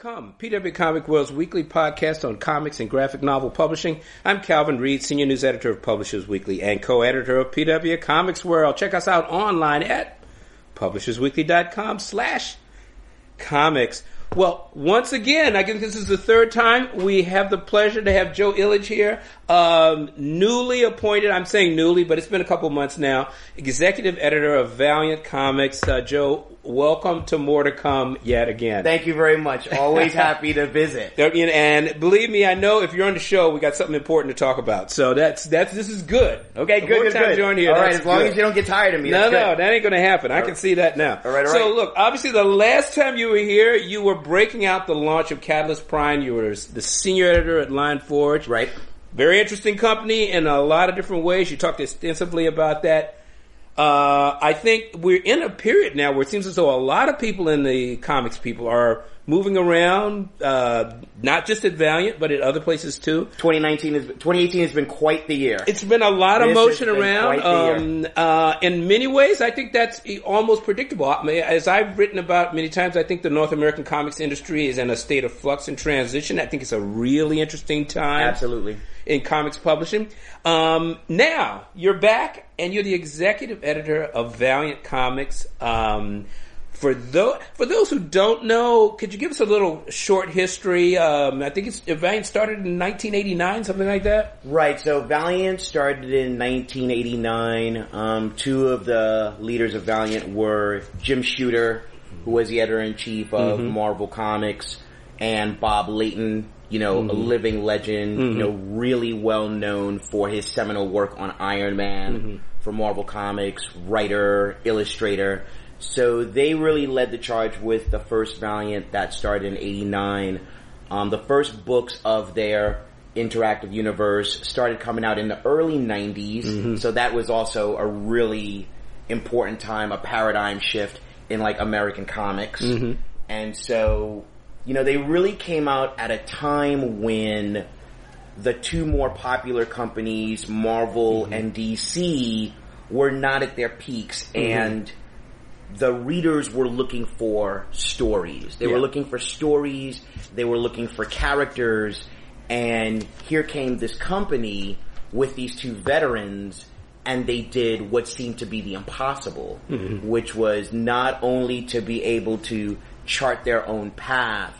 Come, PW Comic World's weekly podcast on comics and graphic novel publishing. I'm Calvin Reed, senior news editor of Publishers Weekly and co-editor of PW Comics World. Check us out online at publishersweekly.com slash comics. Well, once again, I guess this is the third time we have the pleasure to have Joe Illidge here, um, newly appointed. I'm saying newly, but it's been a couple months now. Executive editor of Valiant Comics. Uh, Joe, welcome to More to Come yet again. Thank you very much. Always happy to visit. And believe me, I know if you're on the show, we got something important to talk about. So that's that's this is good. Okay, The good, more good, times good. you're on here, All right, as long good. as you don't get tired of me. No, no, good. that ain't going to happen. I can see that now. All right, all so right. look, obviously the last time you were here, you were breaking out the launch of Catalyst Prime. You were the senior editor at Lion Forge. Right. Very interesting company in a lot of different ways. You talked extensively about that. Uh, I think we're in a period now where it seems as though a lot of people in the comics people are moving around, uh, not just at Valiant, but at other places too. 2019 is 2018 has been quite the year. It's been a lot of This motion around. Um, uh, in many ways, I think that's almost predictable. As I've written about many times, I think the North American comics industry is in a state of flux and transition. I think it's a really interesting time Absolutely. In comics publishing. Um, now you're back, and you're the executive editor of Valiant Comics. Um, for those for those who don't know, could you give us a little short history? Um, I think it's Valiant started in 1989, something like that. Right. So Valiant started in 1989. Um, two of the leaders of Valiant were Jim Shooter, who was the editor in chief of Marvel Comics, and Bob Layton. You know, a mm-hmm. living legend. You know, mm-hmm. really well known for his seminal work on Iron Man mm-hmm. for Marvel Comics, writer, illustrator. So they really led the charge with the first Valiant that started in '89. Um, the first books of their interactive universe started coming out in the early 90s. So that was also a really important time, a paradigm shift in like American comics. And so, you know, they really came out at a time when the two more popular companies, Marvel mm-hmm. and DC, were not at their peaks mm-hmm. and the readers were looking for stories. They Yeah. were looking for stories. They were looking for characters. And here came this company with these two veterans and they did what seemed to be the impossible, mm-hmm. which was not only to be able to chart their own path,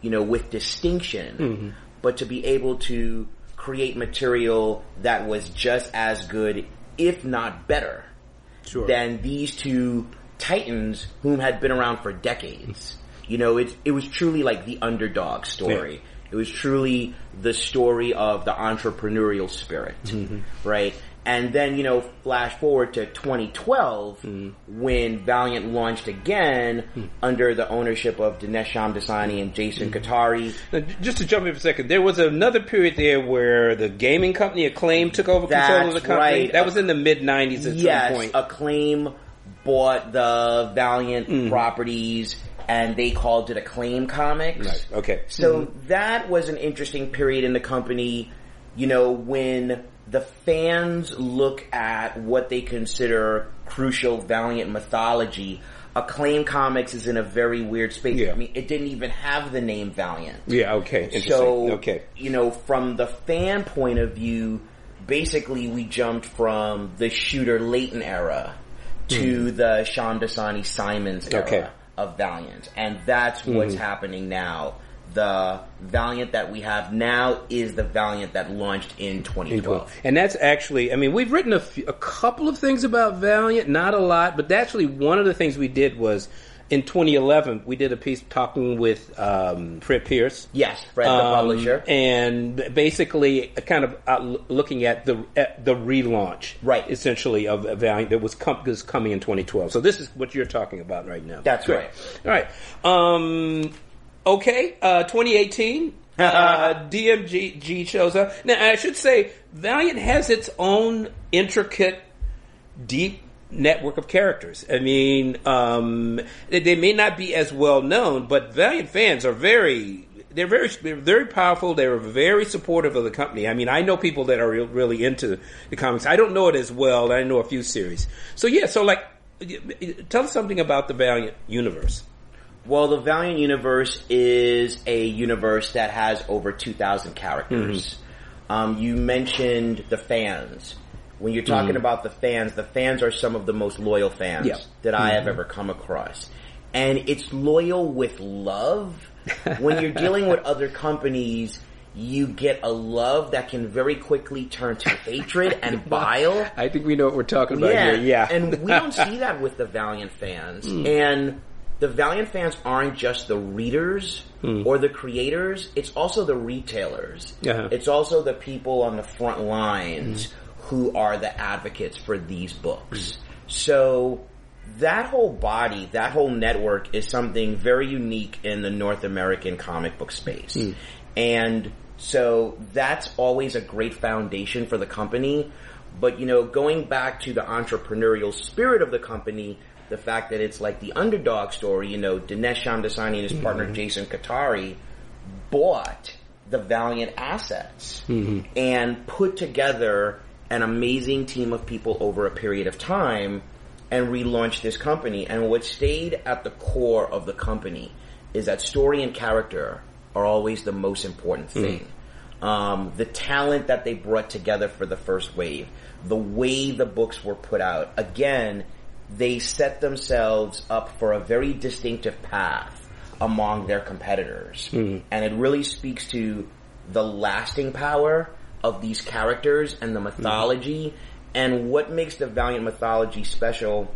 you know, with distinction, mm-hmm. but to be able to create material that was just as good, if not better Sure. than these two titans whom had been around for decades. You know, it it was truly like the underdog story. It was truly the story of the entrepreneurial spirit, mm-hmm. right? And then, you know, flash forward to 2012 hmm. when Valiant launched again hmm. under the ownership of Dinesh Shamdasani and Jason hmm. Kothari. Now, just to jump in for a second, there was another period there where the gaming company Acclaim took over control of the company. right. That was in the mid '90s at yes, some point. Acclaim bought the Valiant Mm. properties and they called it Acclaim Comics. Right, okay. So that was an interesting period in the company, you know, when the fans look at what they consider crucial Valiant mythology, Acclaim Comics is in a very weird space. Yeah. I mean, it didn't even have the name Valiant. yeah, okay, interesting. So, okay, you know, from the fan point of view, basically we jumped from the shooter Layton era to hmm. the Shamdasani Simons era. Okay. of Valiant. And that's what's mm-hmm. happening now. The Valiant that we have now is the Valiant that launched in 2012. And that's actually, I mean, we've written a, few, a couple of things about Valiant, not a lot, but actually one of the things we did was in 2011 we did a piece talking with um, Fred Pierce. Yes, Fred, the Um, publisher. and basically kind of uh, looking at the at the relaunch, Right. Essentially of Valiant that was, com- was coming in 2012. So this is what you're talking about right now. That's right. All right. Um, okay. Uh, 2018. uh, DMG shows up. Now I should say Valiant has its own intricate, deep network of characters. I mean, um, they, they may not be as well known, but Valiant fans are very. They're very, they're very powerful. They're very supportive of the company. I mean, I know people that are re- really into the comics. I don't know it as well. I know a few series. So yeah, so like, tell us something about the Valiant universe. Well, the Valiant universe is a universe that has over 2,000 characters. Mm-hmm. Um, you mentioned the fans. When you're talking mm-hmm. about the fans, the fans are some of the most loyal fans Yeah. that I have mm-hmm. ever come across. And it's loyal with love. when you're dealing with other companies, you get a love that can very quickly turn to hatred and bile. I think we know what we're talking about here. Yeah. and we don't see that with the Valiant fans. Mm. And the Valiant fans aren't just the readers hmm. or the creators, it's also the retailers. Uh-huh. It's also the people on the front lines hmm. who are the advocates for these books. Hmm. So that whole body, that whole network is something very unique in the North American comic book space. And so that's always a great foundation for the company. But you know, going back to the entrepreneurial spirit of the company, the fact that it's like the underdog story, you know, Dinesh Shamdasani and his mm-hmm. partner Jason Kothari bought the Valiant assets mm-hmm. and put together an amazing team of people over a period of time and relaunched this company. And what stayed at the core of the company is that story and character are always the most important mm-hmm. thing. Um, the talent that they brought together for the first wave, the way the books were put out, again, they set themselves up for a very distinctive path among their competitors. Hmm. And it really speaks to the lasting power of these characters and the mythology and what makes the Valiant mythology special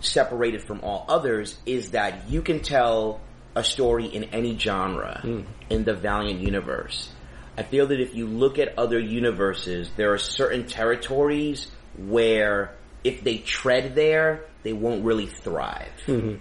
separated from all others is that you can tell a story in any genre hmm. in the Valiant universe. I feel that if you look at other universes, there are certain territories where if they tread there, they won't really thrive. Mm-hmm.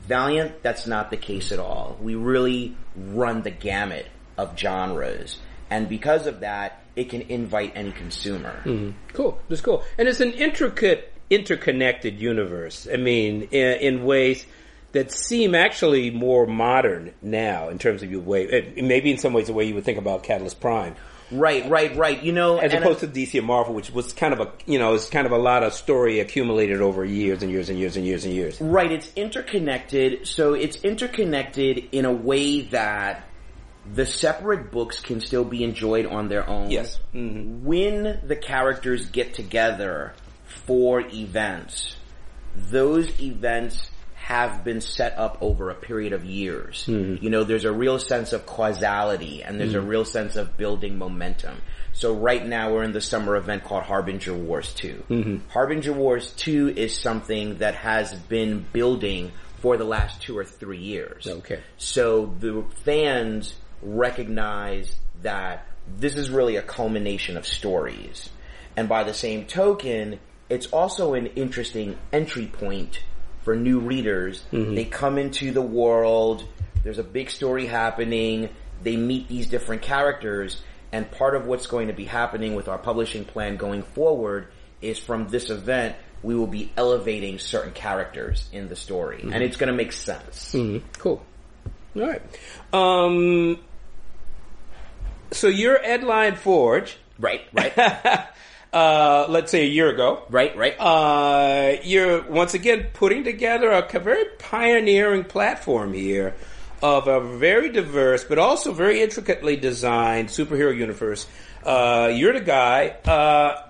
Valiant, that's not the case at all. We really run the gamut of genres. And because of that, it can invite any consumer. Mm-hmm. Cool. That's cool. And it's an intricate, interconnected universe. I mean, in, in ways that seem actually more modern now in terms of your way, maybe in some ways the way you would think about Catalyst Prime. Right, right, right. You know, As opposed to DC and Marvel, which was kind of a, you know, it's kind of a lot of story accumulated over years and years and years and years and years. Right, it's interconnected. So it's interconnected in a way that the separate books can still be enjoyed on their own. Yes. Mhm. When the characters get together for events, those events have been set up over a period of years. Mm-hmm. You know, there's a real sense of causality and there's a mm-hmm. real sense of building momentum. So right now we're in the summer event called Harbinger Wars 2. Mm-hmm. Harbinger Wars 2 is something that has been building for the last two or three years. Okay. So the fans recognize that this is really a culmination of stories. And by the same token, it's also an interesting entry point for new readers. They come into the world, there's a big story happening, they meet these different characters, and part of what's going to be happening with our publishing plan going forward is from this event, we will be elevating certain characters in the story. And it's going to make sense. Mhm. Cool. All right. Um, so you're at Lion Forge, Right, right, uh, let's say a year ago. right, right. Uh, you're once again putting together a very pioneering platform here of a very diverse but also very intricately designed superhero universe. Uh, you're the guy, uh,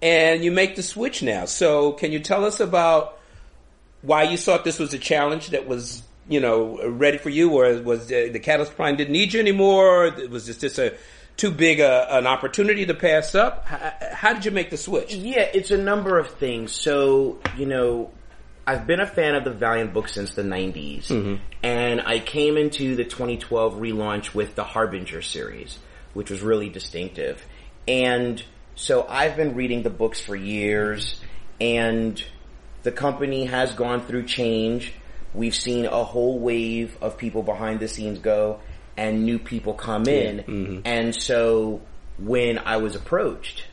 and you make the switch now. So, can you tell us about why you thought this was a challenge that was, you know, ready for you, or was the, the Catalyst Prime didn't need you anymore? Was this just a too big a, an opportunity to pass up? How, how did you make the switch? Yeah, it's a number of things. So, you know, I've been a fan of the Valiant book since the 90s. Mm-hmm. And I came into the 2012 relaunch with the Harbinger series, which was really distinctive. And so I've been reading the books for years and the company has gone through change. We've seen a whole wave of people behind the scenes go and new people come in. Mm-hmm. And so when I was approached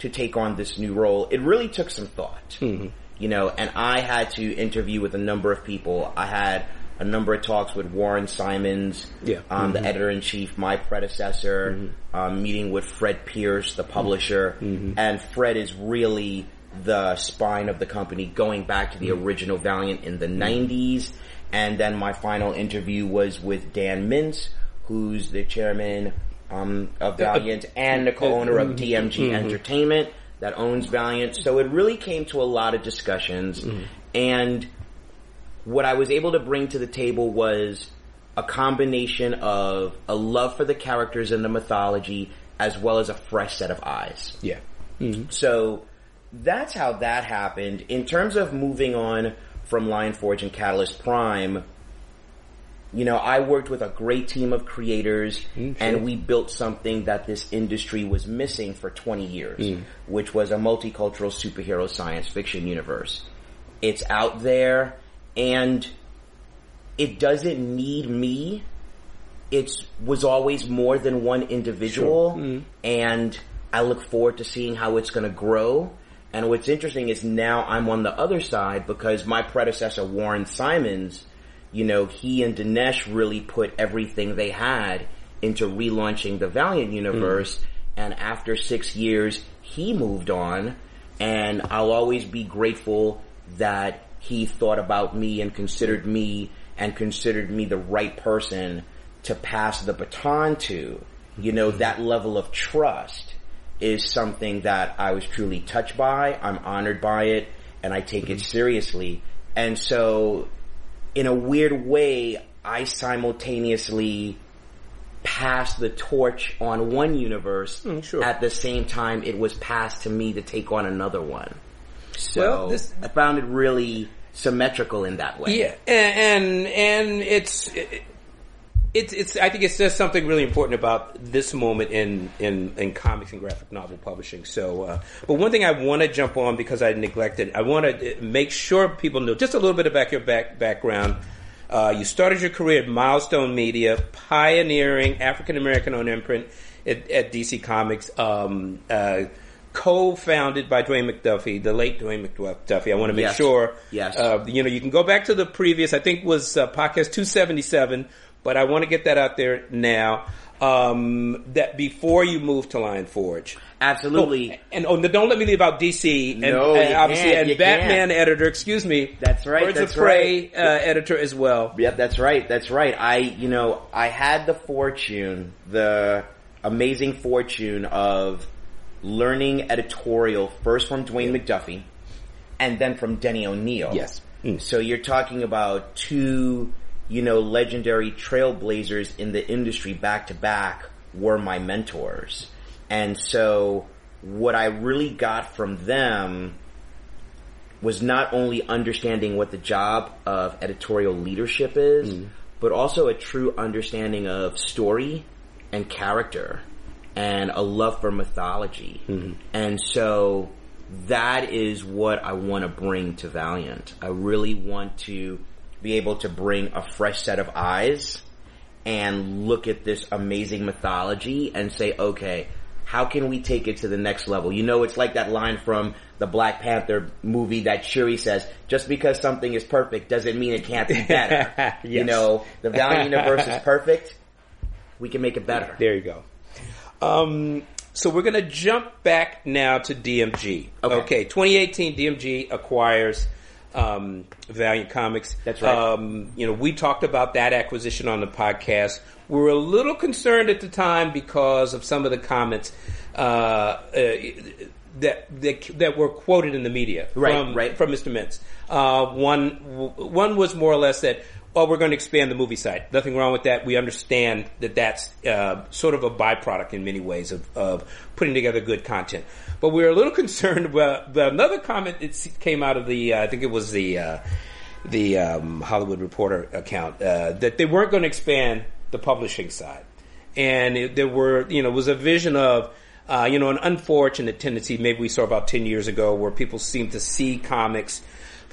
to take on this new role, it really took some thought. Mm-hmm. You know, and I had to interview with a number of people. I had a number of talks with Warren Simons, Yeah. um, the mm-hmm. editor in chief, my predecessor, um, meeting with Fred Pierce, the publisher, and Fred is really the spine of the company going back to the original Valiant in the 90s. And then my final interview was with Dan Mintz, who's the chairman um, of Valiant and the uh, co-owner of mm-hmm. DMG mm-hmm. Entertainment that owns Valiant. So it really came to a lot of discussions, mm-hmm. and what I was able to bring to the table was a combination of a love for the characters and the mythology, as well as a fresh set of eyes. Yeah. So that's how that happened. In terms of moving on from Lion Forge and Catalyst Prime, you know, I worked with a great team of creators and we built something that this industry was missing for 20 years, mm. which was a multicultural superhero science fiction universe. It's out there and it doesn't need me. It was always more than one individual mm. Mm. and I look forward to seeing how it's going to grow. And what's interesting is now I'm on the other side because my predecessor Warren Simons, you know, he and Dinesh really put everything they had into relaunching the Valiant universe. Hmm. And after six years, he moved on. And I'll always be grateful that he thought about me and considered me and considered me the right person to pass the baton to. You know, hmm. that level of trust is something that I was truly touched by. I'm honored by it and I take it hmm. seriously. And so in a weird way, I simultaneously passed the torch on one universe Mm, sure. at the same time it was passed to me to take on another one. So Well, this- I found it really symmetrical in that way. Yeah, and and, and it's it's it's. I think it says something really important about this moment in in in comics and graphic novel publishing. So, uh, but one thing I want to jump on because I neglected, I want to make sure people know just a little bit about your back background. Uh, you started your career at Milestone Media, pioneering African American owned imprint at, at DC Comics. Um, uh, co-founded by Dwayne McDuffie, the late Dwayne McDuffie. I want to make Yes. sure Yes. uh, you know, you can go back to the previous, I think was uh, podcast 277, but I want to get that out there now. Um, that before you moved to Lion Forge. Absolutely. Oh, and oh, don't let me leave out DC and, No, and obviously can't, and Batman can't. editor, excuse me. That's right, Birds that's of Prey right. uh, editor as well. Yep, that's right. That's right. I, you know, I had the fortune, the amazing fortune of learning editorial first from Dwayne McDuffie and then from Denny O'Neil. Yes. Mm. So you're talking about two, you know, legendary trailblazers in the industry back to back were my mentors. And so what I really got from them was not only understanding what the job of editorial leadership is, mm-hmm. but also a true understanding of story and character and a love for mythology. Mm-hmm. And so that is what I want to bring to Valiant. I really want to be able to bring a fresh set of eyes and look at this amazing mythology and say, okay, how can we take it to the next level? You know, it's like that line from the Black Panther movie that Shuri says, just because something is perfect doesn't mean it can't be better. You know, the Valiant universe is perfect. We can make it better. There you go. Um, so we're going to jump back now to DMG. Okay. 2018 DMG acquires um, Valiant Comics. That's right. Um, you know, we talked about that acquisition on the podcast. We were a little concerned at the time because of some of the comments uh, uh, that, that that were quoted in the media Right, from right. from Mr. Mintz. Uh, one one was more or less that. Oh, we're going to expand the movie side. Nothing wrong with that. We understand that that's uh, sort of a byproduct in many ways of, of putting together good content. But we were a little concerned about, another comment that came out of the, uh, I think it was the uh, the um, Hollywood Reporter account uh, that they weren't going to expand the publishing side, and it, there were you know was a vision of uh, you know an unfortunate tendency maybe we saw about ten years ago where people seemed to see comics.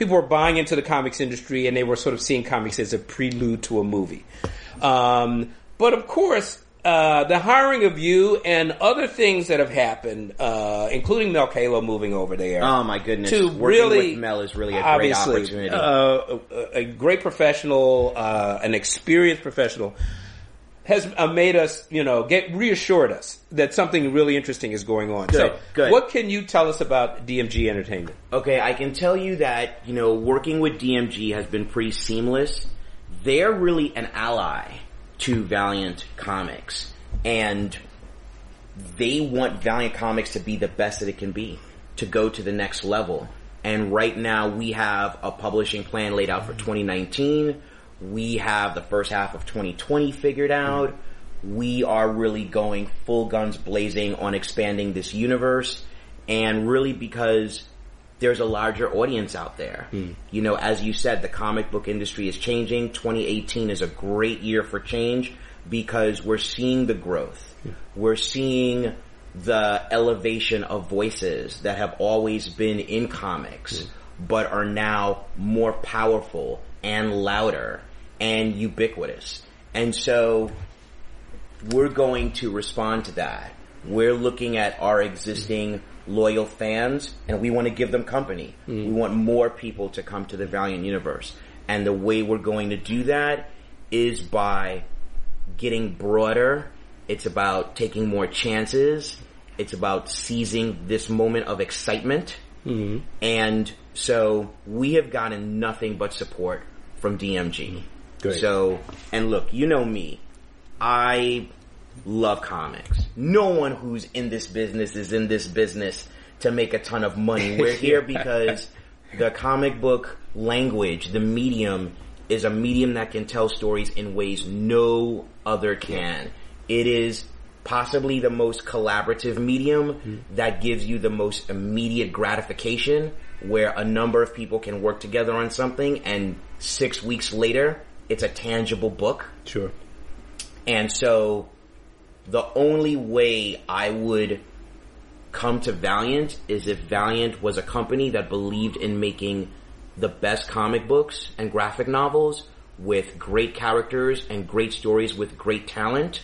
People were buying into the comics industry, and they were sort of seeing comics as a prelude to a movie. Um, but of course, uh, the hiring of you and other things that have happened, uh, including Mel Caylo moving over there. Oh my goodness. To Working really, with Mel is really a great obviously, opportunity. Uh, a, a great professional, uh, an experienced professional, has uh, made us, you know, get reassured us that something really interesting is going on. so, good. what can you tell us about DMG Entertainment? Okay, I can tell you that, you know, working with DMG has been pretty seamless they're really an ally to Valiant Comics, and they want Valiant Comics to be the best that it can be, to go to the next level. And right now we have a publishing plan laid out for 2019. We have the first half of 2020 figured out. We are really going full guns blazing on expanding this universe and really because there's a larger audience out there. Hmm. You know, as you said, the comic book industry is changing. 2018 is a great year for change because we're seeing the growth. Hmm. We're seeing the elevation of voices that have always been in comics, hmm. but are now more powerful and louder and ubiquitous. And so we're going to respond to that. We're looking at our existing loyal fans and we want to give them company. Mm-hmm. We want more people to come to the Valiant universe. And the way we're going to do that is by getting broader. It's about taking more chances. It's about seizing this moment of excitement. Mm-hmm. And so we have gotten nothing but support from DMG. Mm-hmm. Great. So, and look, you know me. I love comics. No one who's in this business is in this business to make a ton of money. We're here because the comic book language, the medium, is a medium that can tell stories in ways no other can. It is possibly the most collaborative medium mm-hmm. that gives you the most immediate gratification where a number of people can work together on something and six weeks later it's a tangible book. Sure. And so the only way I would come to Valiant is if Valiant was a company that believed in making the best comic books and graphic novels with great characters and great stories with great talent.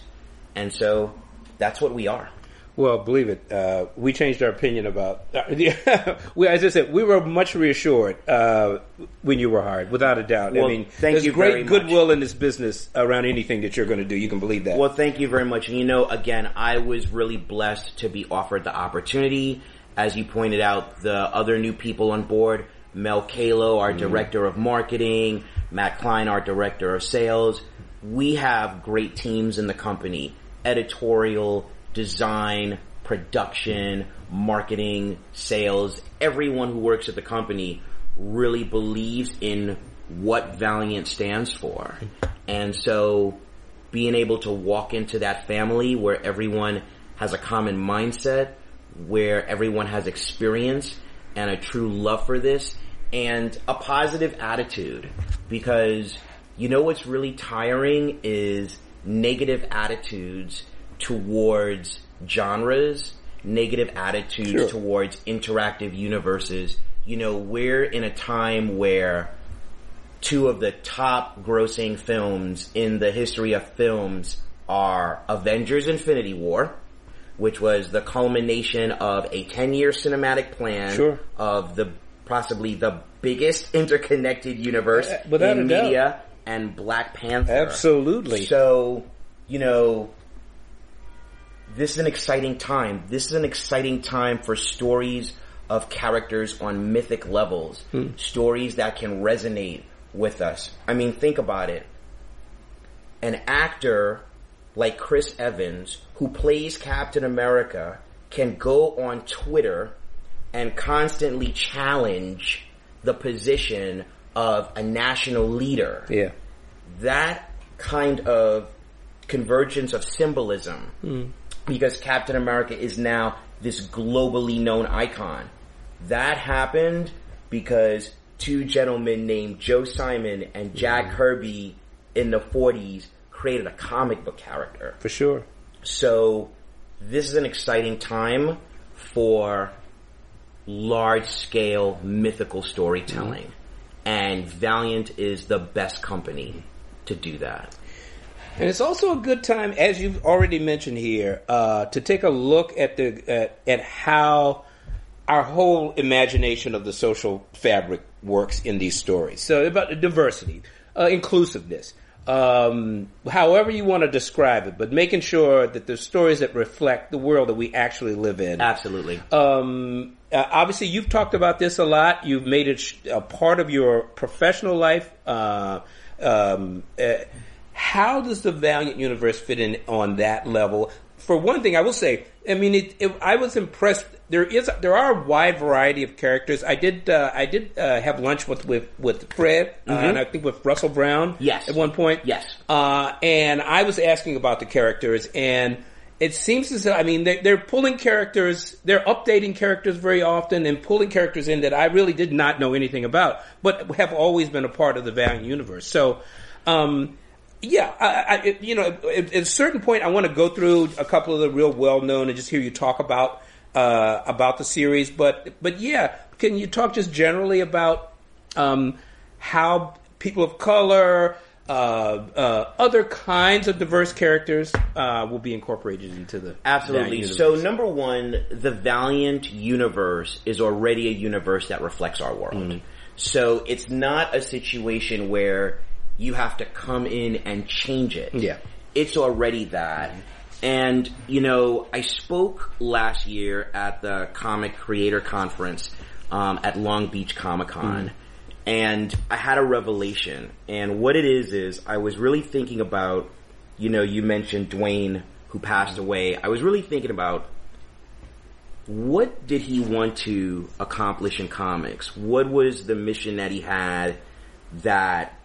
And so that's what we are. Well, believe it. Uh, we changed our opinion about. we, as I said, we were much reassured uh, when you were hired, without a doubt. Well, I mean, thank there's you great very much. goodwill in this business around anything that you're going to do. You can believe that. Well, thank you very much. And you know, again, I was really blessed to be offered the opportunity. As you pointed out, the other new people on board, Mel Caylo, our director of marketing, Matt Klein, our director of sales. We have great teams in the company. Editorial, design, production, marketing, sales. Everyone who works at the company really believes in what Valiant stands for. And so being able to walk into that family where everyone has a common mindset, where everyone has experience and a true love for this and a positive attitude because you know what's really tiring is negative attitudes towards genres, negative attitudes Sure. towards interactive universes. You know, we're in a time where two of the top grossing films in the history of films are Avengers Infinity War, which was the culmination of a 10 year cinematic plan Sure. of the possibly the biggest interconnected universe without in a doubt. media and Black Panther. Absolutely. So, you know, this is an exciting time. This is an exciting time for stories of characters on mythic levels. Hmm. Stories that can resonate with us. I mean, think about it. An actor like Chris Evans, who plays Captain America, can go on Twitter and constantly challenge the position of a national leader yeah. that kind of convergence of symbolism hmm. Because Captain America is now this globally known icon. That happened because two gentlemen named Joe Simon and Jack mm-hmm. Kirby in the 40s created a comic book character. For sure. So this is an exciting time for large scale mythical storytelling. Mm-hmm. And Valiant is the best company to do that. And it's also a good time, as you've already mentioned here, uh, to take a look at the at, at how our whole imagination of the social fabric works in these stories. So about the diversity, uh, inclusiveness, um, however you want to describe it, but making sure that there's stories that reflect the world that we actually live in. Absolutely. Um, uh, obviously, you've talked about this a lot. You've made it sh- a part of your professional life. Uh, Um, uh, how does the Valiant universe fit in on that level? For one thing, I will say, I mean, it, it, I was impressed. There is, there are a wide variety of characters. I did, uh, I did uh, have lunch with with with Fred, uh, and I think with Russell Brown. Yes. at one point. Yes. uh, and I was asking about the characters, and it seems as though I mean they're, they're pulling characters, they're updating characters very often, and pulling characters in that I really did not know anything about, but have always been a part of the Valiant universe. So. Um, yeah, I, I, you know, at, at a certain point, I want to go through a couple of the real well known and just hear you talk about uh, about the series. But but yeah, can you talk just generally about um, how people of color, uh, uh, other kinds of diverse characters uh, will be incorporated into the Absolutely. So number one, the Valiant universe is already a universe that reflects our world. Mm-hmm. So it's not a situation where you have to come in and change it. Yeah. It's already that. And, you know, I spoke last year at the Comic Creator Conference um, at Long Beach Comic Con. And I had a revelation. And what it is, is I was really thinking about, you know, you mentioned Dwayne who passed away. I was really thinking about what did he want to accomplish in comics? What was the mission that he had that,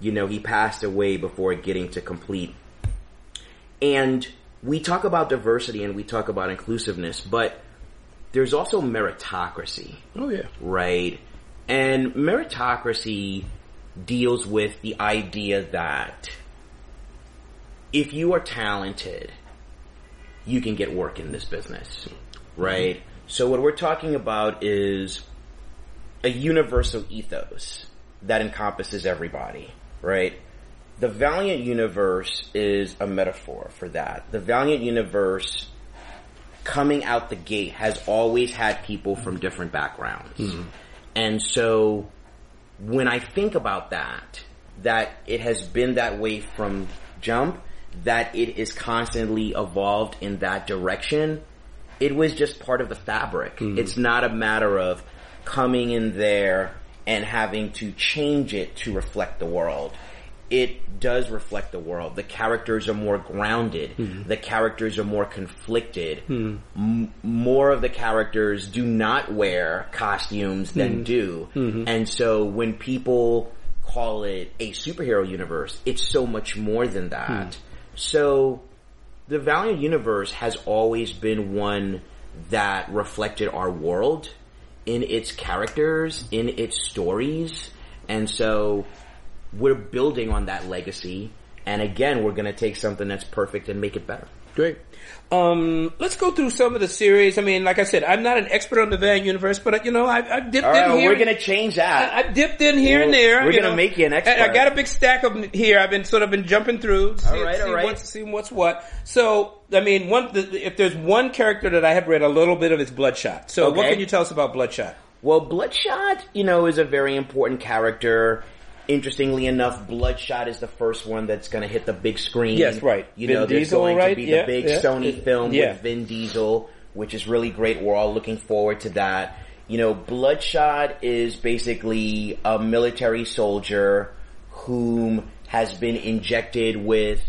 you know, he passed away before getting to complete? And we talk about diversity and we talk about inclusiveness, but there's also meritocracy oh yeah, right? And meritocracy deals with the idea that if you are talented, you can get work in this business, right? So what we're talking about is a universal ethos that encompasses everybody, right? The Valiant universe is a metaphor for that. The Valiant universe coming out the gate has always had people from different backgrounds. Hmm. And so when I think about that, that it has been that way from jump, that it is constantly evolved in that direction, it was just part of the fabric. Hmm. It's not a matter of coming in there and having to change it to reflect the world. It does reflect the world. The characters are more grounded. Hmm. The characters are more conflicted. Hmm. M- more of the characters do not wear costumes than hmm. do. And so when people call it a superhero universe, it's so much more than that. So the Valiant universe has always been one that reflected our world in its characters, in its stories, and so we're building on that legacy. And again, we're going to take something that's perfect and make it better. Great. Um, let's go through some of the series. I mean, like I said, I'm not an expert on the Van universe, but you know, I've, I've dipped All in right, here. we're going to change that. I- I've dipped in here and We're- there. we're gonna know. make you an I- I got a big stack of here. I've been sort of been jumping through, see, All right, see all right. what's seeing what's what. So, I mean, one the, if there's one character that I have read a little bit of, it's Bloodshot. So, what can you tell us about Bloodshot? Well, Bloodshot, you know, is a very important character. Interestingly enough, Bloodshot is the first one that's going to hit the big screen. Yes, right. You Vin know, there's Diesel, going right? to be Yeah, the big yeah. Sony film Yeah. with Vin Diesel, which is really great. We're all looking forward to that. You know, Bloodshot is basically a military soldier whom has been injected with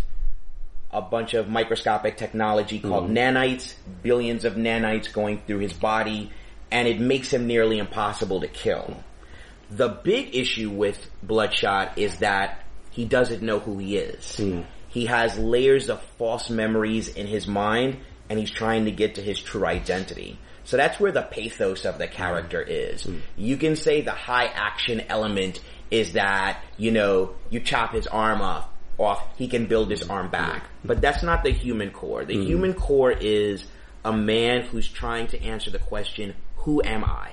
a bunch of microscopic technology called mm-hmm. nanites, billions of nanites going through his body, and it makes him nearly impossible to kill. The big issue with Bloodshot is that he doesn't know who he is. Hmm. He has layers of false memories in his mind, and he's trying to get to his true identity. So that's where the pathos of the character is. Hmm. You can say the high action element is that, you know, you chop his arm off, off, he can build his arm back. Hmm. But that's not the human core. The human core is a man who's trying to answer the question, who am I?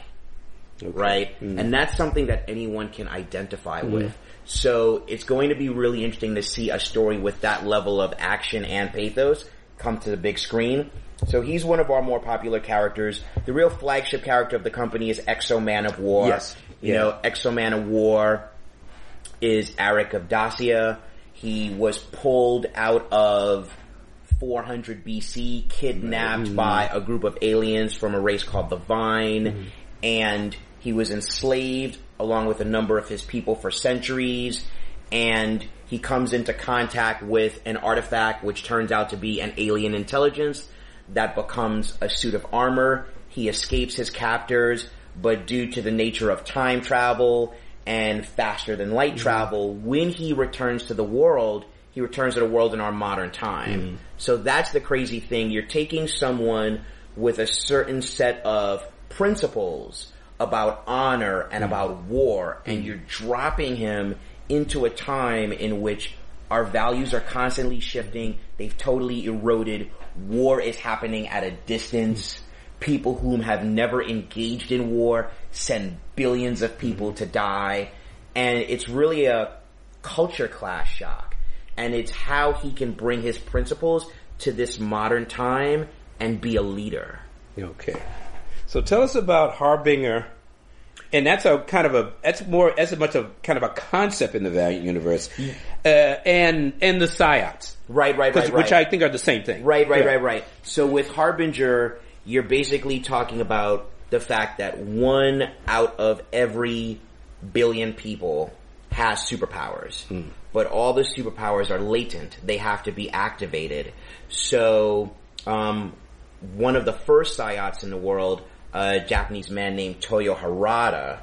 Right? Mm. And that's something that anyone can identify mm-hmm. with. So it's going to be really interesting to see a story with that level of action and pathos come to the big screen. So he's one of our more popular characters. The real flagship character of the company is X-O Manowar. Yes. You Yeah. know, X-O Manowar is Arik of Dacia. He was pulled out of 400 BC, kidnapped mm-hmm. by a group of aliens from a race called the Vine, mm-hmm. and he was enslaved along with a number of his people for centuries. and he comes into contact with an artifact which turns out to be an alien intelligence that becomes a suit of armor. He escapes his captors, but due to the nature of time travel and faster than light mm-hmm. travel, when he returns to the world, he returns to the world in our modern time. Mm-hmm. So that's the crazy thing. You're taking someone with a certain set of principles about honor and mm-hmm. about war, and mm-hmm. you're dropping him into a time in which our values are constantly shifting. They've totally eroded. War is happening at a distance. People whom have never engaged in war send billions of people to die. And it's really a culture clash shock. And it's how he can bring his principles to this modern time and be a leader. Okay. So tell us about Harbinger and that's a kind of a that's more as much a kind of a concept in the Valiant universe, uh, and and the Psiots, right, right, right, right, which I think are the same thing, right, right, yeah. right, right. So with Harbinger, you're basically talking about the fact that one out of every billion people has superpowers, mm. but all the superpowers are latent; they have to be activated. So, um, one of the first Psiots in the world a Japanese man named Toyo Harada.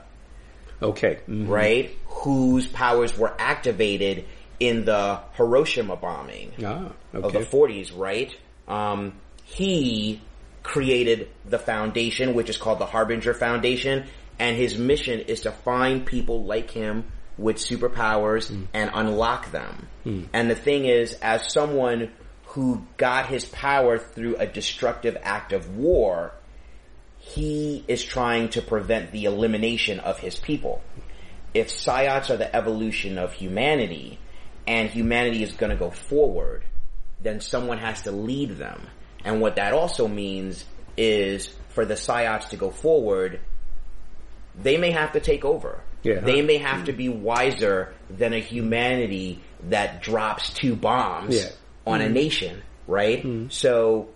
Okay. Mm-hmm. Right? Whose powers were activated in the Hiroshima bombing ah, okay. of the 40s, right? Um, he created the foundation, which is called the Harbinger Foundation, and his mission is to find people like him with superpowers mm. and unlock them. Mm. And the thing is, as someone who got his power through a destructive act of war, he is trying to prevent the elimination of his people. If psiots are the evolution of humanity, and humanity is going to go forward, then someone has to lead them. And what that also means is for the psiots to go forward, they may have to take over. Yeah. They may have to be wiser than a humanity that drops two bombs yeah. on mm. a nation, right? Mm. So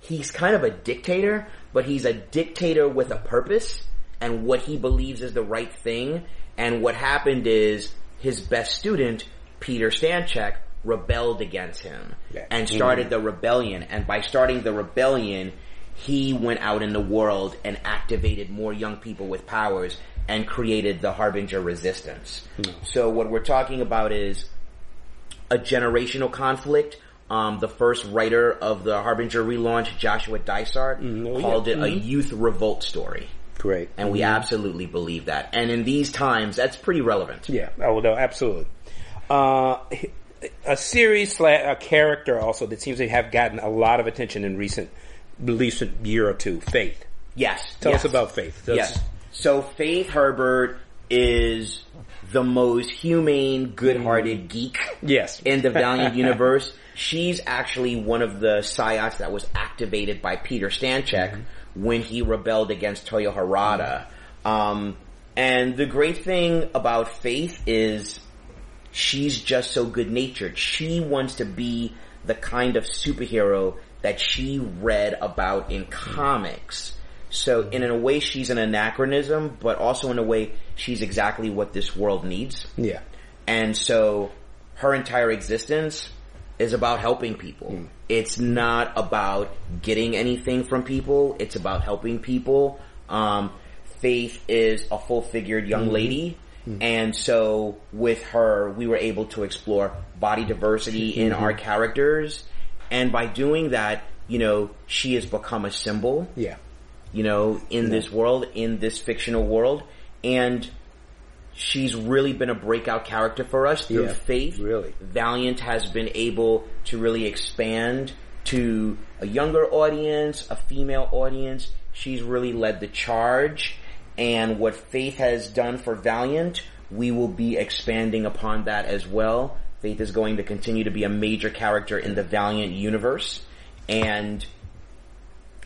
he's kind of a dictator, but he's a dictator with a purpose and what he believes is the right thing. And what happened is his best student, Peter Stanchek, rebelled against him yeah. and started mm-hmm. the rebellion. And by starting the rebellion, he went out in the world and activated more young people with powers and created the Harbinger resistance. Mm. So what we're talking about is a generational conflict um, the first writer of the Harbinger relaunch, Joshua Dysart, mm, oh, called it mm-hmm. a youth revolt story. Great. And we mm-hmm. absolutely believe that. And in these times, that's pretty relevant. Yeah. Oh, no, absolutely. Uh, a series, a character also that seems to have gotten a lot of attention in recent, recent year or two, Faith. Yes. Tell yes. us about Faith. That's, yes. So Faith Herbert is the most humane, good-hearted geek. Yes. In the Valiant universe. She's actually one of the psiots that was activated by Peter Stanchek mm-hmm. when he rebelled against Toyo Harada. Um, and the great thing about Faith is she's just so good natured. She wants to be the kind of superhero that she read about in comics. So in a way she's an anachronism, but also in a way she's exactly what this world needs. Yeah. And so her entire existence is about helping people. Mm. It's not about getting anything from people. It's about helping people. Um, Faith is a full figured young mm-hmm. lady. Mm-hmm. And so with her, we were able to explore body diversity in mm-hmm. our characters. And by doing that, you know, she has become a symbol. Yeah. You know, in yeah. this world, in this fictional world. And she's really been a breakout character for us through yeah, faith. Really, Valiant has been able to really expand to a younger audience, a female audience. She's really led the charge, and what Faith has done for Valiant, we will be expanding upon that as well. Faith is going to continue to be a major character in the Valiant universe, and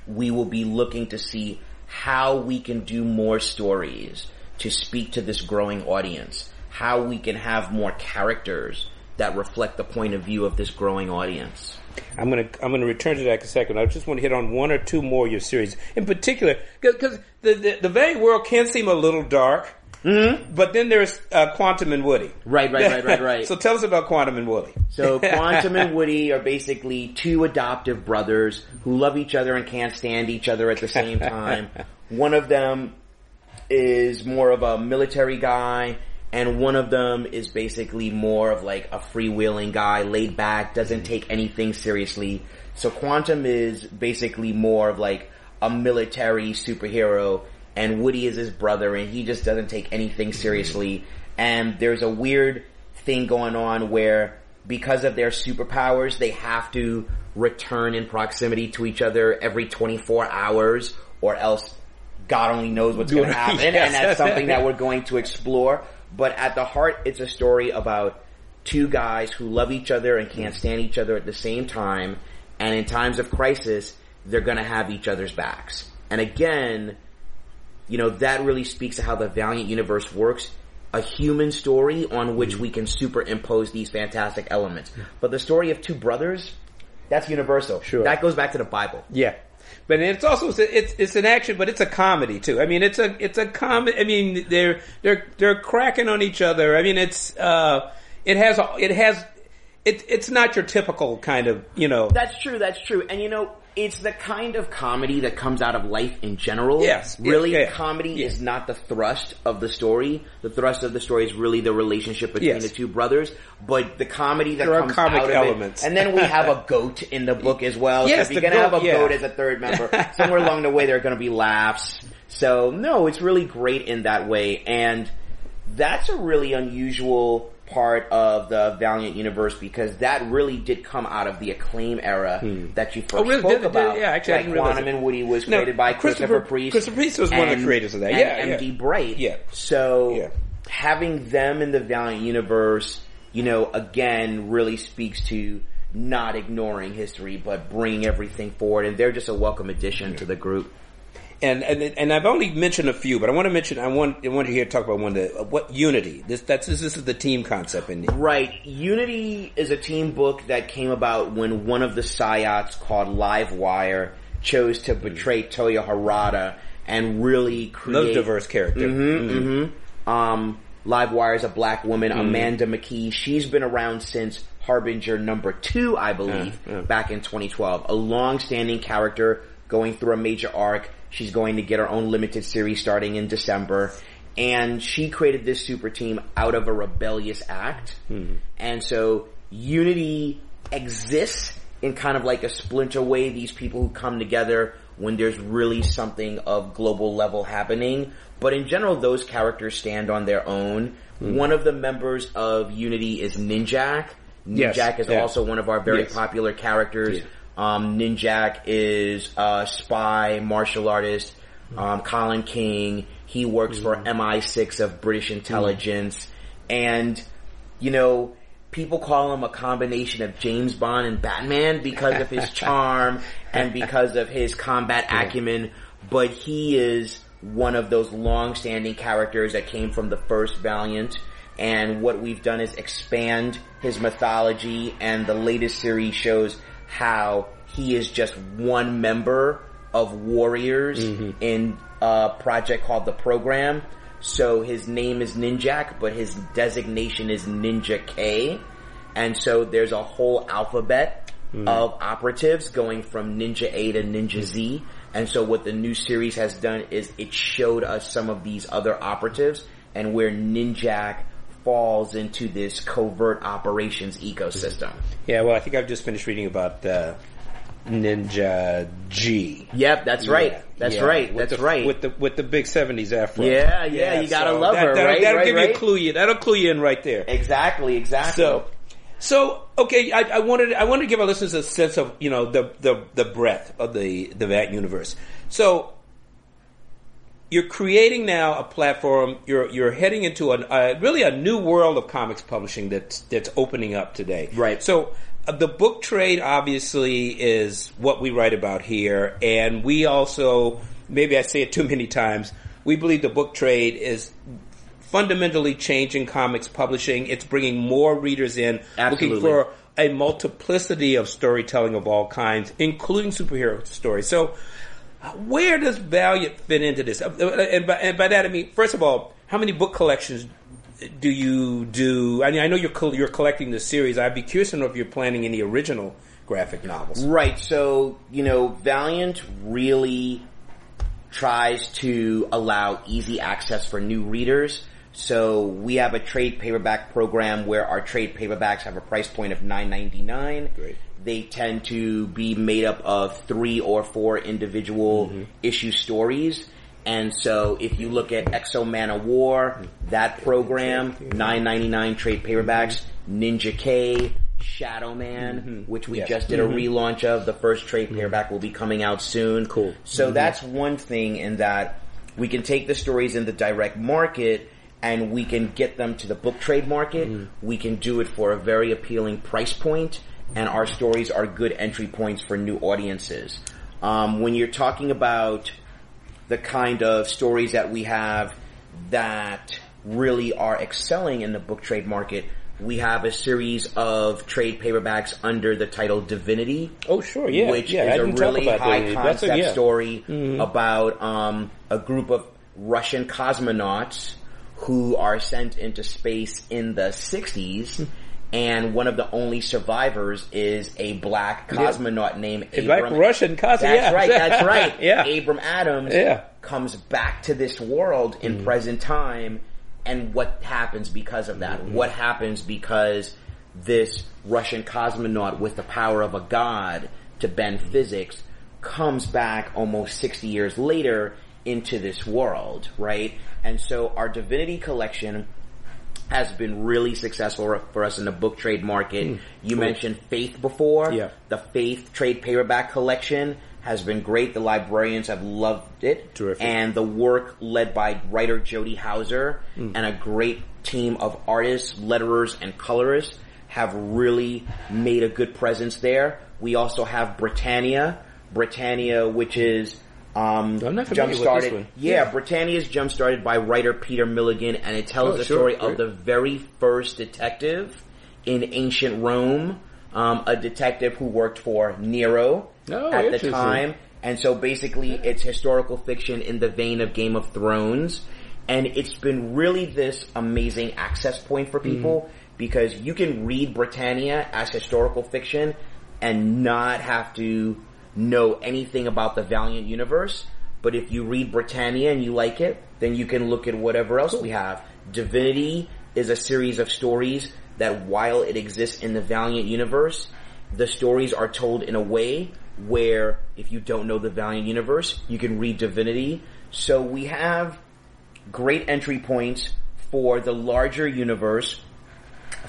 we will be looking to see how we can do more stories to speak to this growing audience, how we can have more characters that reflect the point of view of this growing audience. I'm gonna I'm gonna return to that in a second. I just want to hit on one or two more of your series, in particular, because the, the the world can seem a little dark, Mm-hmm. But then there's uh, Quantum and Woody. Right, right, right, right, right. so tell us about Quantum and Woody. So Quantum and Woody are basically two adoptive brothers who love each other and can't stand each other at the same time. one of them is more of a military guy and one of them is basically more of like a freewheeling guy, laid back, doesn't take anything seriously. So Quantum is basically more of like a military superhero and Woody is his brother and he just doesn't take anything seriously. And there's a weird thing going on where because of their superpowers, they have to return in proximity to each other every 24 hours or else God only knows what's going to happen. Yes. And that's something that we're going to explore. But at the heart, it's a story about two guys who love each other and can't mm. stand each other at the same time. And in times of crisis, they're going to have each other's backs. And again, you know, that really speaks to how the Valiant universe works. A human story on which mm. we can superimpose these fantastic elements. But the story of two brothers, that's universal. Sure. That goes back to the Bible. Yeah. But it's also it's it's an action, but it's a comedy too. I mean, it's a it's a comedy. I mean, they're they're they're cracking on each other. I mean, it's uh, it has it has it it's not your typical kind of you know. That's true. That's true. And you know, it's the kind of comedy that comes out of life in general. Yes, Really, yeah, comedy yeah. is not the thrust of the story. The thrust of the story is really the relationship between Yes. the two brothers. But the comedy that There are comes comic out of elements. it, and then we have a goat in the book as well. Yes, so if you're gonna goat, have a yeah. goat as a third member, somewhere along the way there are gonna be laughs. So no, it's really great in that way, and that's a really unusual part of the Valiant universe because that really did come out of the acclaim era hmm. that you oh, first Oh, really? spoke Did it? Did about. Yeah, actually, I like didn't realize Quantum it. and Woody was No, created by Christopher- Christopher Priest. Christopher Priest was one of the creators of that. and Yeah, yeah. M.D. Bright. Yeah. So Yeah. having them in the Valiant universe, you know, again, really speaks to not ignoring history, but bringing everything forward, and they're just a welcome addition to the group. And, and and I've only mentioned a few, but I want to mention I want I want you here to talk about one that uh, what unity. This that's this, this is the team concept in Right. Unity is a team book that came about when one of the Psiots called Livewire chose to betray Toyo Harada and really create Another diverse character. Mm-hmm. Um, Livewire is a black woman, Amanda McKee. She's been around since Harbinger number two, I believe, Yeah, yeah. back in 2012. A long-standing character going through a major arc. She's going to get her own limited series starting in December. And she created this super team out of a rebellious act. Hmm. And so Unity exists in kind of like a splinter way. These people who come together when there's really something of global level happening. But in general, those characters stand on their own. Hmm. One of the members of Unity is Ninjak. Yes, Ninjak is yeah. also one of our very Yes. popular characters. Yeah. Um, Ninjak is a spy, martial artist. Um, Colin King. He works for MI6 of British intelligence. And, you know, people call him a combination of James Bond and Batman because of his charm and because of his combat acumen. But he is one of those long-standing characters that came from the first Valiant. And what we've done is expand his mythology and the latest series shows how he is just one member of warriors mm-hmm. in a project called the program. So his name is Ninjak, but his designation is Ninja K. And so there's a whole alphabet mm-hmm. of operatives going from Ninja A to Ninja Z. And so what the new series has done is it showed us some of these other operatives and where Ninjak falls into this covert operations ecosystem. Yeah, well, I think I've just finished reading about the Ninja G. Yep, that's right. Yeah, That's yeah. right. With That's the, right. With the with the big seventies afro. Yeah, yeah, you gotta love her, that'll, right? That'll Right, give you a clue. You that'll clue you in right there. exactly, exactly. So, so okay, I, I wanted I wanted to give our listeners a sense of you know the the the breadth of the the VAT universe. So. You're creating now a platform. You're you're heading into a uh, really a new world of comics publishing that's that's opening up today. Right. So uh, the book trade obviously is what we write about here, and we also maybe I say it too many times. We believe the book trade is fundamentally changing comics publishing. It's bringing more readers in, Absolutely. looking for a multiplicity of storytelling of all kinds, including superhero stories. So Where does Valiant fit into this? Uh, And by, and by that I mean, first of all, how many book collections do you do? I mean, I know you're you're collecting the series. I'd be curious to know if you're planning any original graphic novels. Right. So, you know, Valiant really tries to allow easy access for new readers. So we have a trade paperback program where our trade paperbacks have a price point of nine ninety nine. Great. They tend to be made up of three or four individual mm-hmm. issue stories. And so if you look at X-O Manowar, mm-hmm. that program, nine ninety nine trade paperbacks, mm-hmm. Ninja K, Shadow Man, which we Yes. just did a relaunch of. The first trade paperback will be coming out soon. Cool. So that's one thing in that we can take the stories in the direct market and we can get them to the book trade market. We can do it for a very appealing price point and our stories are good entry points for new audiences. Um, when you're talking about the kind of stories that we have that really are excelling in the book trade market, we have a series of trade paperbacks under the title Divinity Oh, sure, yeah, which yeah. Is a really high that. That's a- concept yeah. Mm-hmm. story about um, a group of Russian cosmonauts who are sent into space in the 60s. Hmm. And one of the only survivors is a black cosmonaut named A black Abram. Russian cosmonaut. That's yeah. right. That's right. yeah. Abram Adams Yeah. comes back to this world Mm-hmm. in present time, and what happens because of that? Mm-hmm. What happens because this Russian cosmonaut with the power of a god to bend Mm-hmm. physics comes back almost 60 years later into this world, right? And so our Divinity collection has been really successful for us in the book trade market. you mentioned Faith before. Yeah. The Faith trade paperback collection has been great. The librarians have loved it. Terrific. And the work led by writer Jody Houser Hmm. and a great team of artists, letterers, and colorists have really made a good presence there. We also have Britannia. Britannia, which is um, I'm not familiar jump started. one. Yeah, Britannia is jump started by writer Peter Milligan, and it tells Oh, the sure, story great. of the very first detective in ancient Rome, um, a detective who worked for Nero Oh, at the time. And so basically it's historical fiction in the vein of Game of Thrones. And it's been really this amazing access point for people Mm-hmm. because you can read Britannia as historical fiction and not have to know anything about the Valiant universe. But if you read Britannia and you like it, then you can look at whatever else we have. Divinity is a series of stories that while it exists in the Valiant universe, the stories are told in a way where if you don't know the Valiant universe, you can read Divinity. So we have great entry points for the larger universe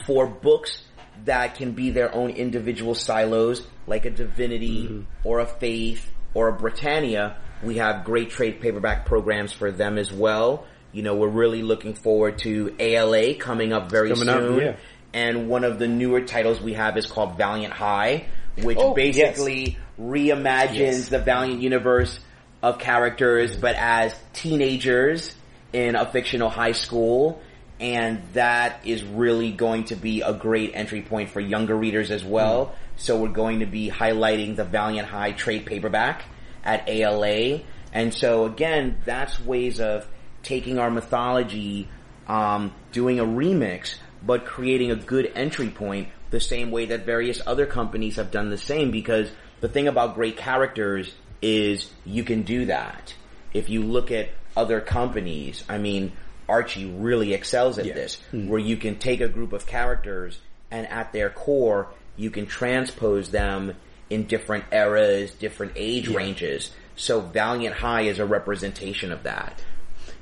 for books that can be their own individual silos, like a Divinity mm-hmm. or a Faith or a Britannia. We have great trade paperback programs for them as well. You know, we're really looking forward to ALA coming up very Coming up, soon. yeah. And one of the newer titles we have is called Valiant High, which Oh, basically reimagines Yes. the Valiant universe of characters, mm-hmm. but as teenagers in a fictional high school. And that is really going to be a great entry point for younger readers as well. Mm-hmm. So we're going to be highlighting the Valiant High trade paperback at ALA. And so again, that's ways of taking our mythology, um, doing a remix, but creating a good entry point the same way that various other companies have done the same because the thing about great characters is you can do that. If you look at other companies, I mean, Archie really excels at Yeah. this, where you can take a group of characters and at their core, you can transpose them in different eras, different age ranges. So Valiant High is a representation of that.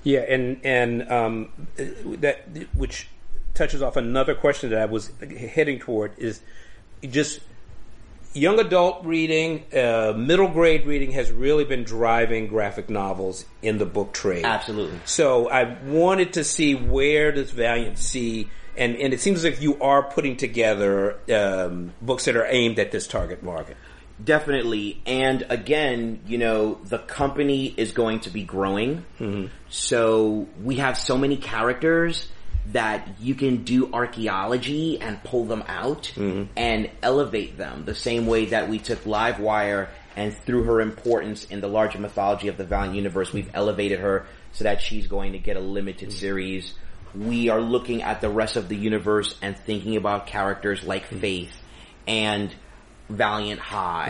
Yeah, and and um, that which touches off another question that I was heading toward is just young adult reading, uh, middle grade reading has really been driving graphic novels in the book trade. Absolutely. So I wanted to see where does Valiant see, and, and it seems like you are putting together um, books that are aimed at this target market. Definitely. And again, you know, the company is going to be growing. Mm-hmm. So we have so many characters that you can do archaeology and pull them out mm-hmm. and elevate them the same way that we took Livewire and through her importance in the larger mythology of the Valiant universe, we've elevated her so that she's going to get a limited mm-hmm. series. We are looking at the rest of the universe and thinking about characters like Faith and Valiant High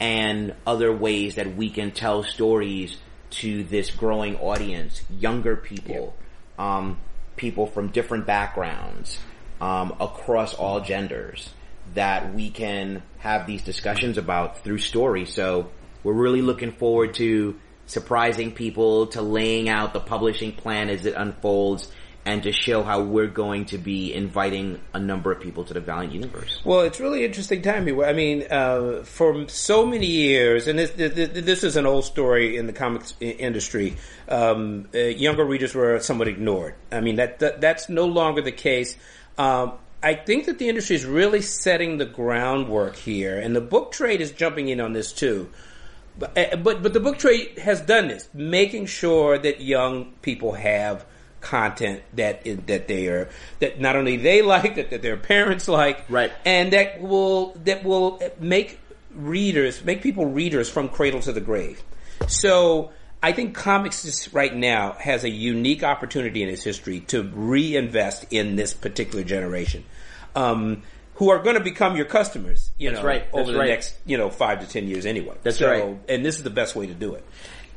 and other ways that we can tell stories to this growing audience, younger people, um, people from different backgrounds, um, across all genders that we can have these discussions about through story. So we're really looking forward to surprising people, to laying out the publishing plan as it unfolds, and to show how we're going to be inviting a number of people to the Valiant universe. Well, it's really interesting time. I mean, uh, for so many years, and this, this is an old story in the comics industry. Um, uh, younger readers were somewhat ignored. I mean, that, that that's no longer the case. Um, I think that the industry is really setting the groundwork here, and the book trade is jumping in on this too. But, uh, but but the book trade has done this, making sure that young people have content that that they are that not only they like that, that their parents like Right. and that will that will make readers make people readers from cradle to the grave so i think comics right now has a unique opportunity in its history to reinvest in this particular generation um, who are going to become your customers you That's know right. That's over the right. next you know five to ten years anyway That's so, right. and this is the best way to do it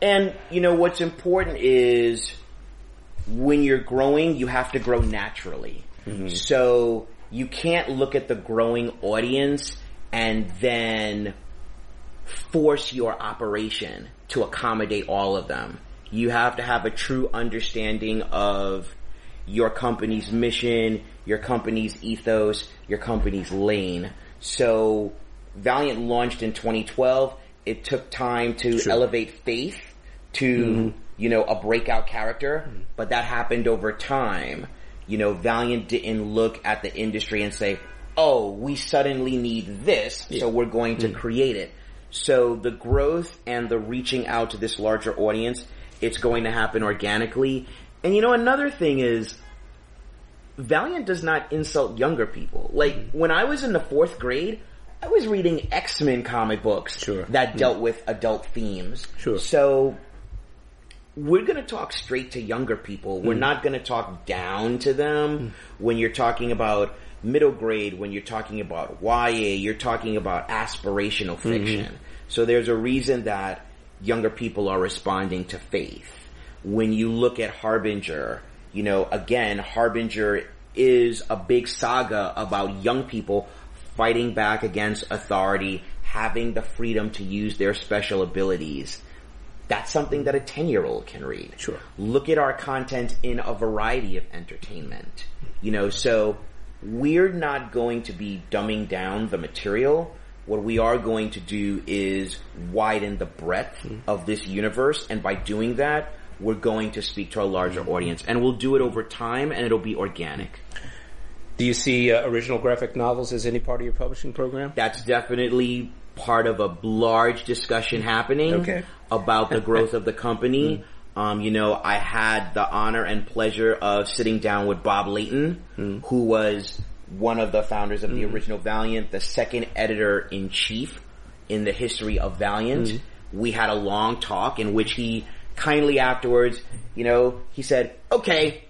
And you know what's important is when you're growing, you have to grow naturally. Mm-hmm. So you can't look at the growing audience and then force your operation to accommodate all of them. You have to have a true understanding of your company's mission, your company's ethos, your company's lane. So Valiant launched in 2012. It took time to Sure. elevate Faith to, mm-hmm. You know, a breakout character, hmm. but that happened over time. You know, Valiant didn't look at the industry and say, oh, we suddenly need this, so we're going to hmm. create it. So the growth and the reaching out to this larger audience, it's going to happen organically. And you know, another thing is, Valiant does not insult younger people. Like, hmm. when I was in the fourth grade, I was reading X-Men comic books Sure. that dealt with adult themes. Sure. So, we're gonna talk straight to younger people. We're mm. not gonna talk down to them mm. when you're talking about middle grade, when you're talking about YA, you're talking about aspirational mm-hmm. fiction. So there's a reason that younger people are responding to faith. When you look at Harbinger, you know, again, Harbinger is a big saga about young people fighting back against authority, having the freedom to use their special abilities that's something that a 10 year old can read. Sure. Look at our content in a variety of entertainment. You know, so we're not going to be dumbing down the material. What we are going to do is widen the breadth of this universe, and by doing that, we're going to speak to a larger audience, and we'll do it over time, and it'll be organic. do you see uh, original graphic novels as any part of your publishing program That's definitely part of a large discussion happening Okay. About the growth of the company. Mm-hmm. Um, you know, I had the honor and pleasure of sitting down with Bob Layton, mm-hmm. who was one of the founders of the mm-hmm. original Valiant, the second editor in chief in the history of Valiant. We had a long talk in which he kindly afterwards, you know, he said, okay,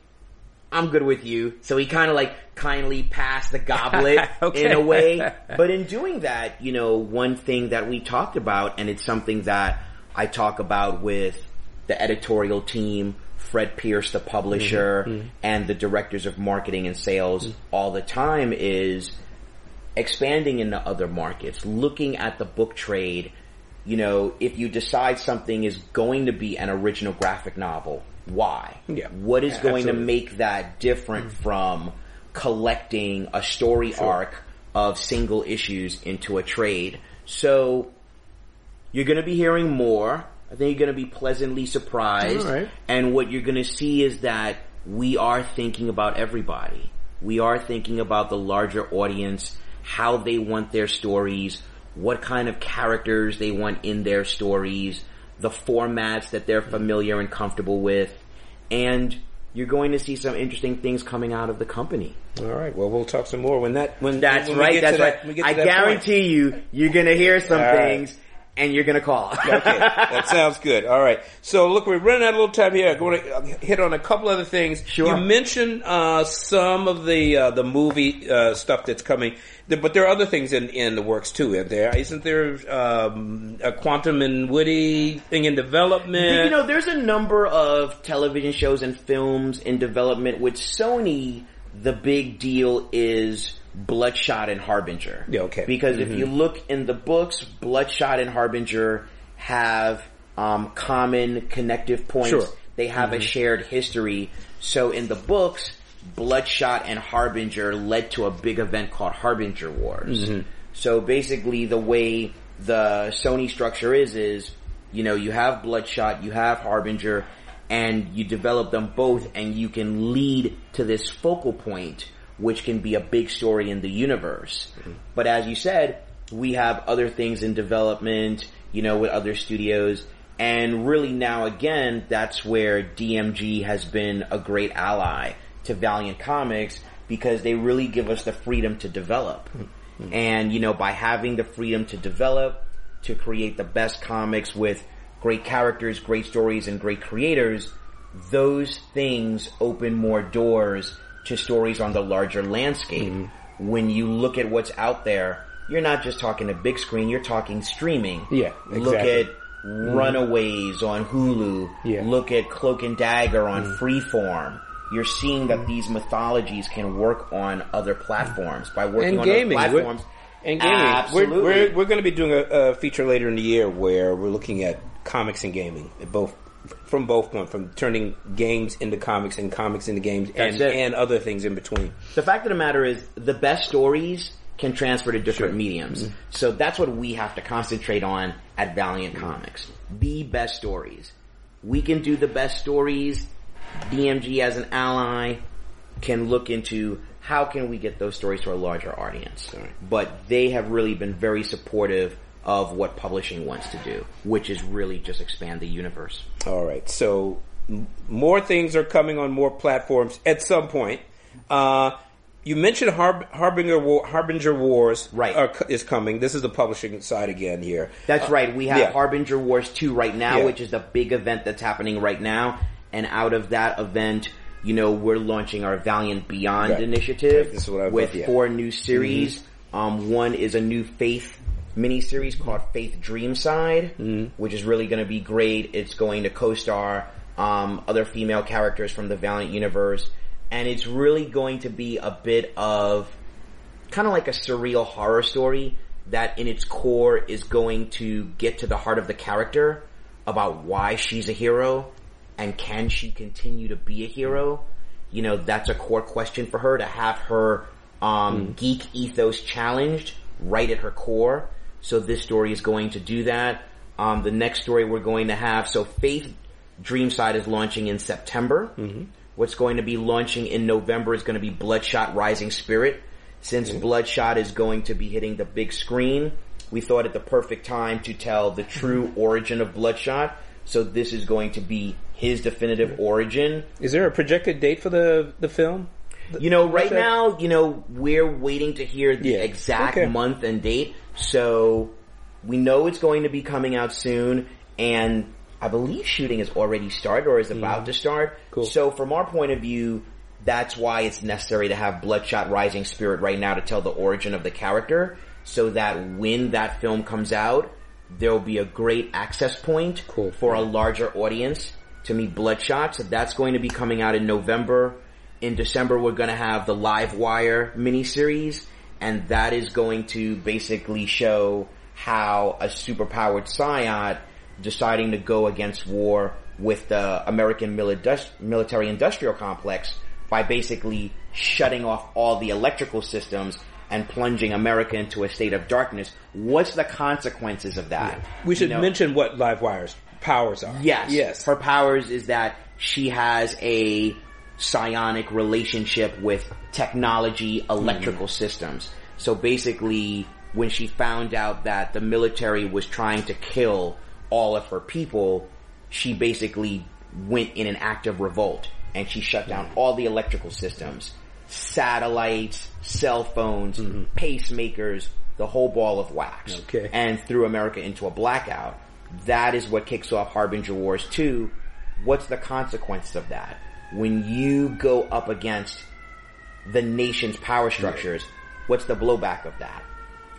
I'm good with you. So he kind of like kindly passed the goblet Okay. in a way. But in doing that, you know, one thing that we talked about, and it's something that I talk about with the editorial team, Fred Pierce, the publisher, mm-hmm. Mm-hmm. and the directors of marketing and sales mm-hmm. all the time is expanding into other markets, looking at the book trade. You know, if you decide something is going to be an original graphic novel, why? Yeah. What is Yeah, going to make that different from collecting a story arc of single issues into a trade? So, you're going to be hearing more. I think you're going to be pleasantly surprised. All right. And what you're going to see is that we are thinking about everybody. We are thinking about the larger audience, how they want their stories, what kind of characters they want in their stories, the formats that they're familiar and comfortable with, and you're going to see some interesting things coming out of the company. all right well we'll talk some more when that when That's when right. That's to that- right. I to that point. guarantee you, you're gonna hear some All right. Things. and you're gonna call. okay, that sounds good. All right. So look, we're running out of a little time here. I'm going to hit on a couple other things. Sure. You mentioned uh, some of the uh, the movie uh, stuff that's coming, but there are other things in, in the works too. Is there isn't there um, a Quantum and Woody thing in development? You know, there's a number of television shows and films in development with Sony. The big deal is Bloodshot and Harbinger. Yeah, okay. Because if mm-hmm. you look in the books, Bloodshot and Harbinger have um, common connective points. Sure. They have a mm-hmm. shared history. So in the books, Bloodshot and Harbinger led to a big event called Harbinger Wars. Mm-hmm. So basically the way the Sony structure is, is, you know, you have Bloodshot, you have Harbinger, and you develop them both and you can lead to this focal point, which can be a big story in the universe. Mm-hmm. But as you said, we have other things in development, you know, with other studios. And really now again, that's where DMG has been a great ally to Valiant Comics because they really give us the freedom to develop. Mm-hmm. And, you know, by having the freedom to develop, to create the best comics with great characters, great stories, and great creators, those things open more doors to stories on the larger landscape. Mm-hmm. When you look at what's out there, you're not just talking a big screen, you're talking streaming. Yeah, exactly. Look at mm-hmm. Runaways on Hulu. Yeah. Look at Cloak and Dagger on mm-hmm. Freeform. You're seeing that these mythologies can work on other platforms by working and on gaming. We're- platforms. and gaming. Absolutely. We're, we're, we're going to be doing a, a feature later in the year where we're looking at comics and gaming, both from both points, from turning games into comics and comics into games, and, and other things in between. The fact of the matter is, the best stories can transfer to different mediums. Mm-hmm. So that's what we have to concentrate on at Valiant Comics. The best stories. We can do the best stories. DMG as an ally can look into how can we get those stories to a larger audience. But they have really been very supportive of what publishing wants to do, which is really just expand the universe. All right. So m- more things are coming on more platforms at some point. Uh, you mentioned Harb- Harbinger War- Harbinger Wars Right. are is coming. This is the publishing side again here. That's right. We have yeah. Harbinger Wars 2 right now, Yeah. which is the big event that's happening right now. And out of that event, you know, we're launching our Valiant Beyond Right. initiative Right. This is what with four new series. Um, one is a new Faith miniseries called Faith Dreamside, Mm-hmm. which is really going to be great. It's going to co-star um, other female characters from the Valiant universe, and it's really going to be a bit of kind of like a surreal horror story that in its core is going to get to the heart of the character about why she's a hero and can she continue to be a hero. You know, that's a core question for her to have her um, geek ethos challenged right at her core. So this story is going to do that. Um, the next story we're going to have, so Faith Dreamside is launching in September. Mm-hmm. What's going to be launching in November is going to be Bloodshot Rising Spirit. Since mm-hmm. Bloodshot is going to be hitting the big screen, we thought it the perfect time to tell the true mm-hmm. origin of Bloodshot. So this is going to be his definitive origin. Is there a projected date for the the film? You know, right Okay. now, you know, we're waiting to hear the Yeah. exact Okay. month and date. So we know it's going to be coming out soon and I believe shooting has already started or is about to start. Mm-hmm. Cool. So from our point of view, that's why it's necessary to have Bloodshot Rising Spirit right now to tell the origin of the character so that when that film comes out, there'll be a great access point Cool. for a larger audience to meet Bloodshot. So that's going to be coming out in November. In December, we're going to have the Livewire miniseries, and that is going to basically show how a superpowered Psiot deciding to go against war with the American military industrial complex by basically shutting off all the electrical systems and plunging America into a state of darkness. What's the consequences of that? We should You know? mention what Livewire's powers are. Yes. Yes. Her powers is that she has a psionic relationship with technology, electrical mm-hmm. systems. So basically, when she found out that the military was trying to kill all of her people, she basically went in an act of revolt and she shut down mm-hmm. all the electrical systems, satellites, cell phones, mm-hmm. pacemakers, the whole ball of wax Okay. and threw America into a blackout. That is what kicks off Harbinger Wars 2. What's the consequence of that? When you go up against the nation's power structures, what's the blowback of that?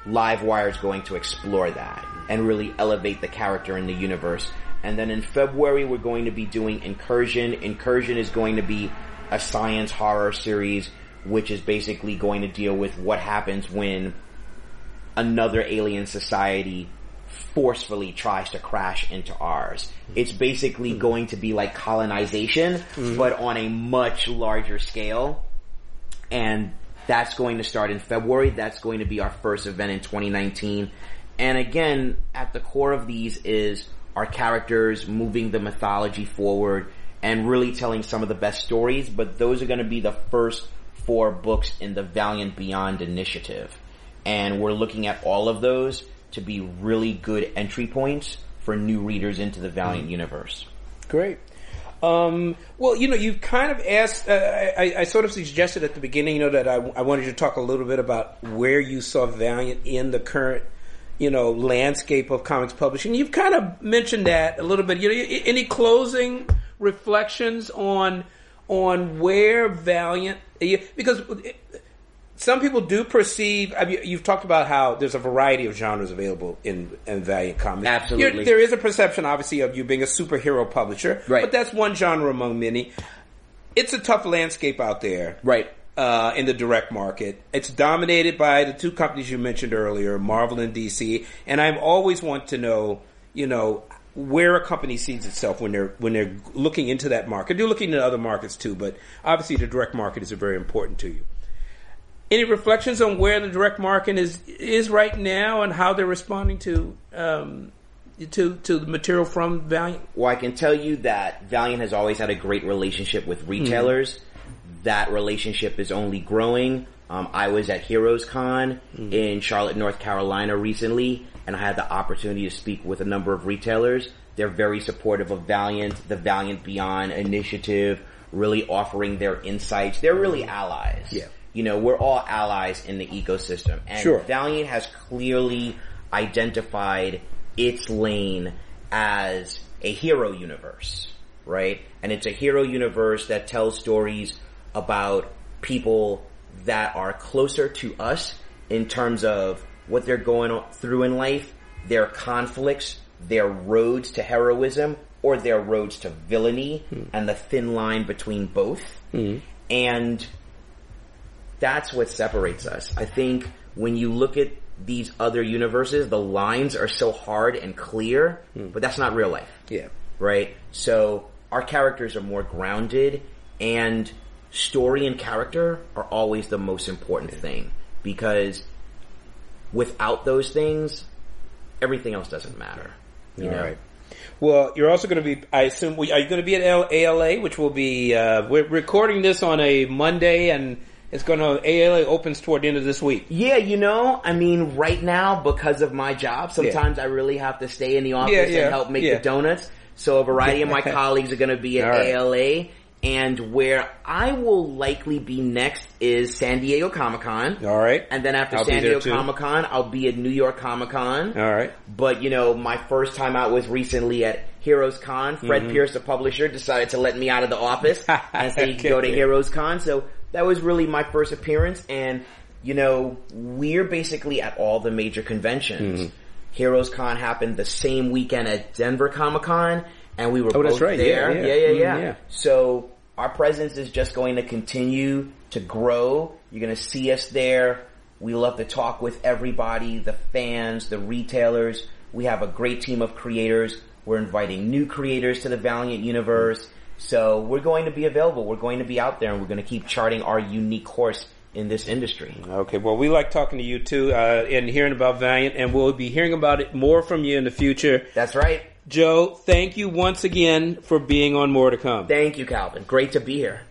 Livewire is going to explore that and really elevate the character in the universe. And then in February, we're going to be doing Incursion. Incursion is going to be a science horror series, which is basically going to deal with what happens when another alien society forcefully tries to crash into ours. It's basically going to be like colonization, mm-hmm. but on a much larger scale. And that's going to start in February. That's going to be our first event in 2019. And again, at the core of these is our characters moving the mythology forward and really telling some of the best stories, but those are going to be the first four books in the Valiant Beyond initiative. And we're looking at all of those to be really good entry points for new readers into the Valiant universe. Great. Um, well, you know, you've kind of asked. Uh, I, I sort of suggested at the beginning, you know, that I, I wanted you to talk a little bit about where you saw Valiant in the current, you know, landscape of comics publishing. You've kind of mentioned that a little bit. You know, any closing reflections on on where Valiant? Because some people do perceive. I mean, you've talked about how there's a variety of genres available in, in Valiant Comics. Absolutely. You're- there is a perception, obviously, of you being a superhero publisher, Right. But that's one genre among many. It's a tough landscape out there, Right. Uh, in the direct market, it's dominated by the two companies you mentioned earlier, Marvel and DC. And I always want to know, you know, where a company sees itself when they're when they're looking into that market. They're looking at other markets too, but obviously the direct market is very important to you. Any reflections on where the direct market is is right now and how they're responding to um, to to the material from Valiant? Well, I can tell you that Valiant has always had a great relationship with retailers. That relationship is only growing. Um, I was at Heroes Con in Charlotte, North Carolina recently, and I had the opportunity to speak with a number of retailers. They're very supportive of Valiant, the Valiant Beyond initiative, really offering their insights. They're really allies. Yeah. You know, we're all allies in the ecosystem. And Sure. Valiant has clearly identified its lane as a hero universe, right? And it's a hero universe that tells stories about people that are closer to us in terms of what they're going through in life, their conflicts, their roads to heroism, or their roads to villainy, hmm. and the thin line between both. Hmm. And that's what separates us. I think when you look at these other universes, the lines are so hard and clear, but that's not real life, Yeah. right? So our characters are more grounded and story and character are always the most important thing because without those things, everything else doesn't matter. You All know? right. Well, you're also going to be. I assume. Are you going to be at ALA, which will be? Uh, we're recording this on a Monday, and it's going to ALA opens toward the end of this week. Yeah, you know, I mean, right now, because of my job, sometimes I really have to stay in the office Yeah, yeah, and help make yeah. the donuts. So a variety of my colleagues are going to be at right. ALA. And where I will likely be next is San Diego Comic Con. All right. And then after I'll San Diego. Comic Con, I'll be at New York Comic Con. All right. But you know, my first time out was recently at Heroes Con. Fred Mm-hmm. Pierce, the publisher, decided to let me out of the office and say you can go to Heroes Con. So that was really my first appearance. And you know, we're basically at all the major conventions. Mm-hmm. Heroes Con happened the same weekend at Denver Comic Con, and we were Oh, both right. Yeah, there. yeah. yeah, yeah, Mhm, yeah. yeah. So our presence is just going to continue to grow. You're going to see us there. We love to talk with everybody, the fans, the retailers. We have a great team of creators. We're inviting new creators to the Valiant universe. So we're going to be available. We're going to be out there and we're going to keep charting our unique course in this industry. Okay. Well, we like talking to you too, uh, and hearing about Valiant, and we'll be hearing about it more from you in the future. That's right. Joe, thank you once again for being on More to Come. Thank you, Calvin. Great to be here.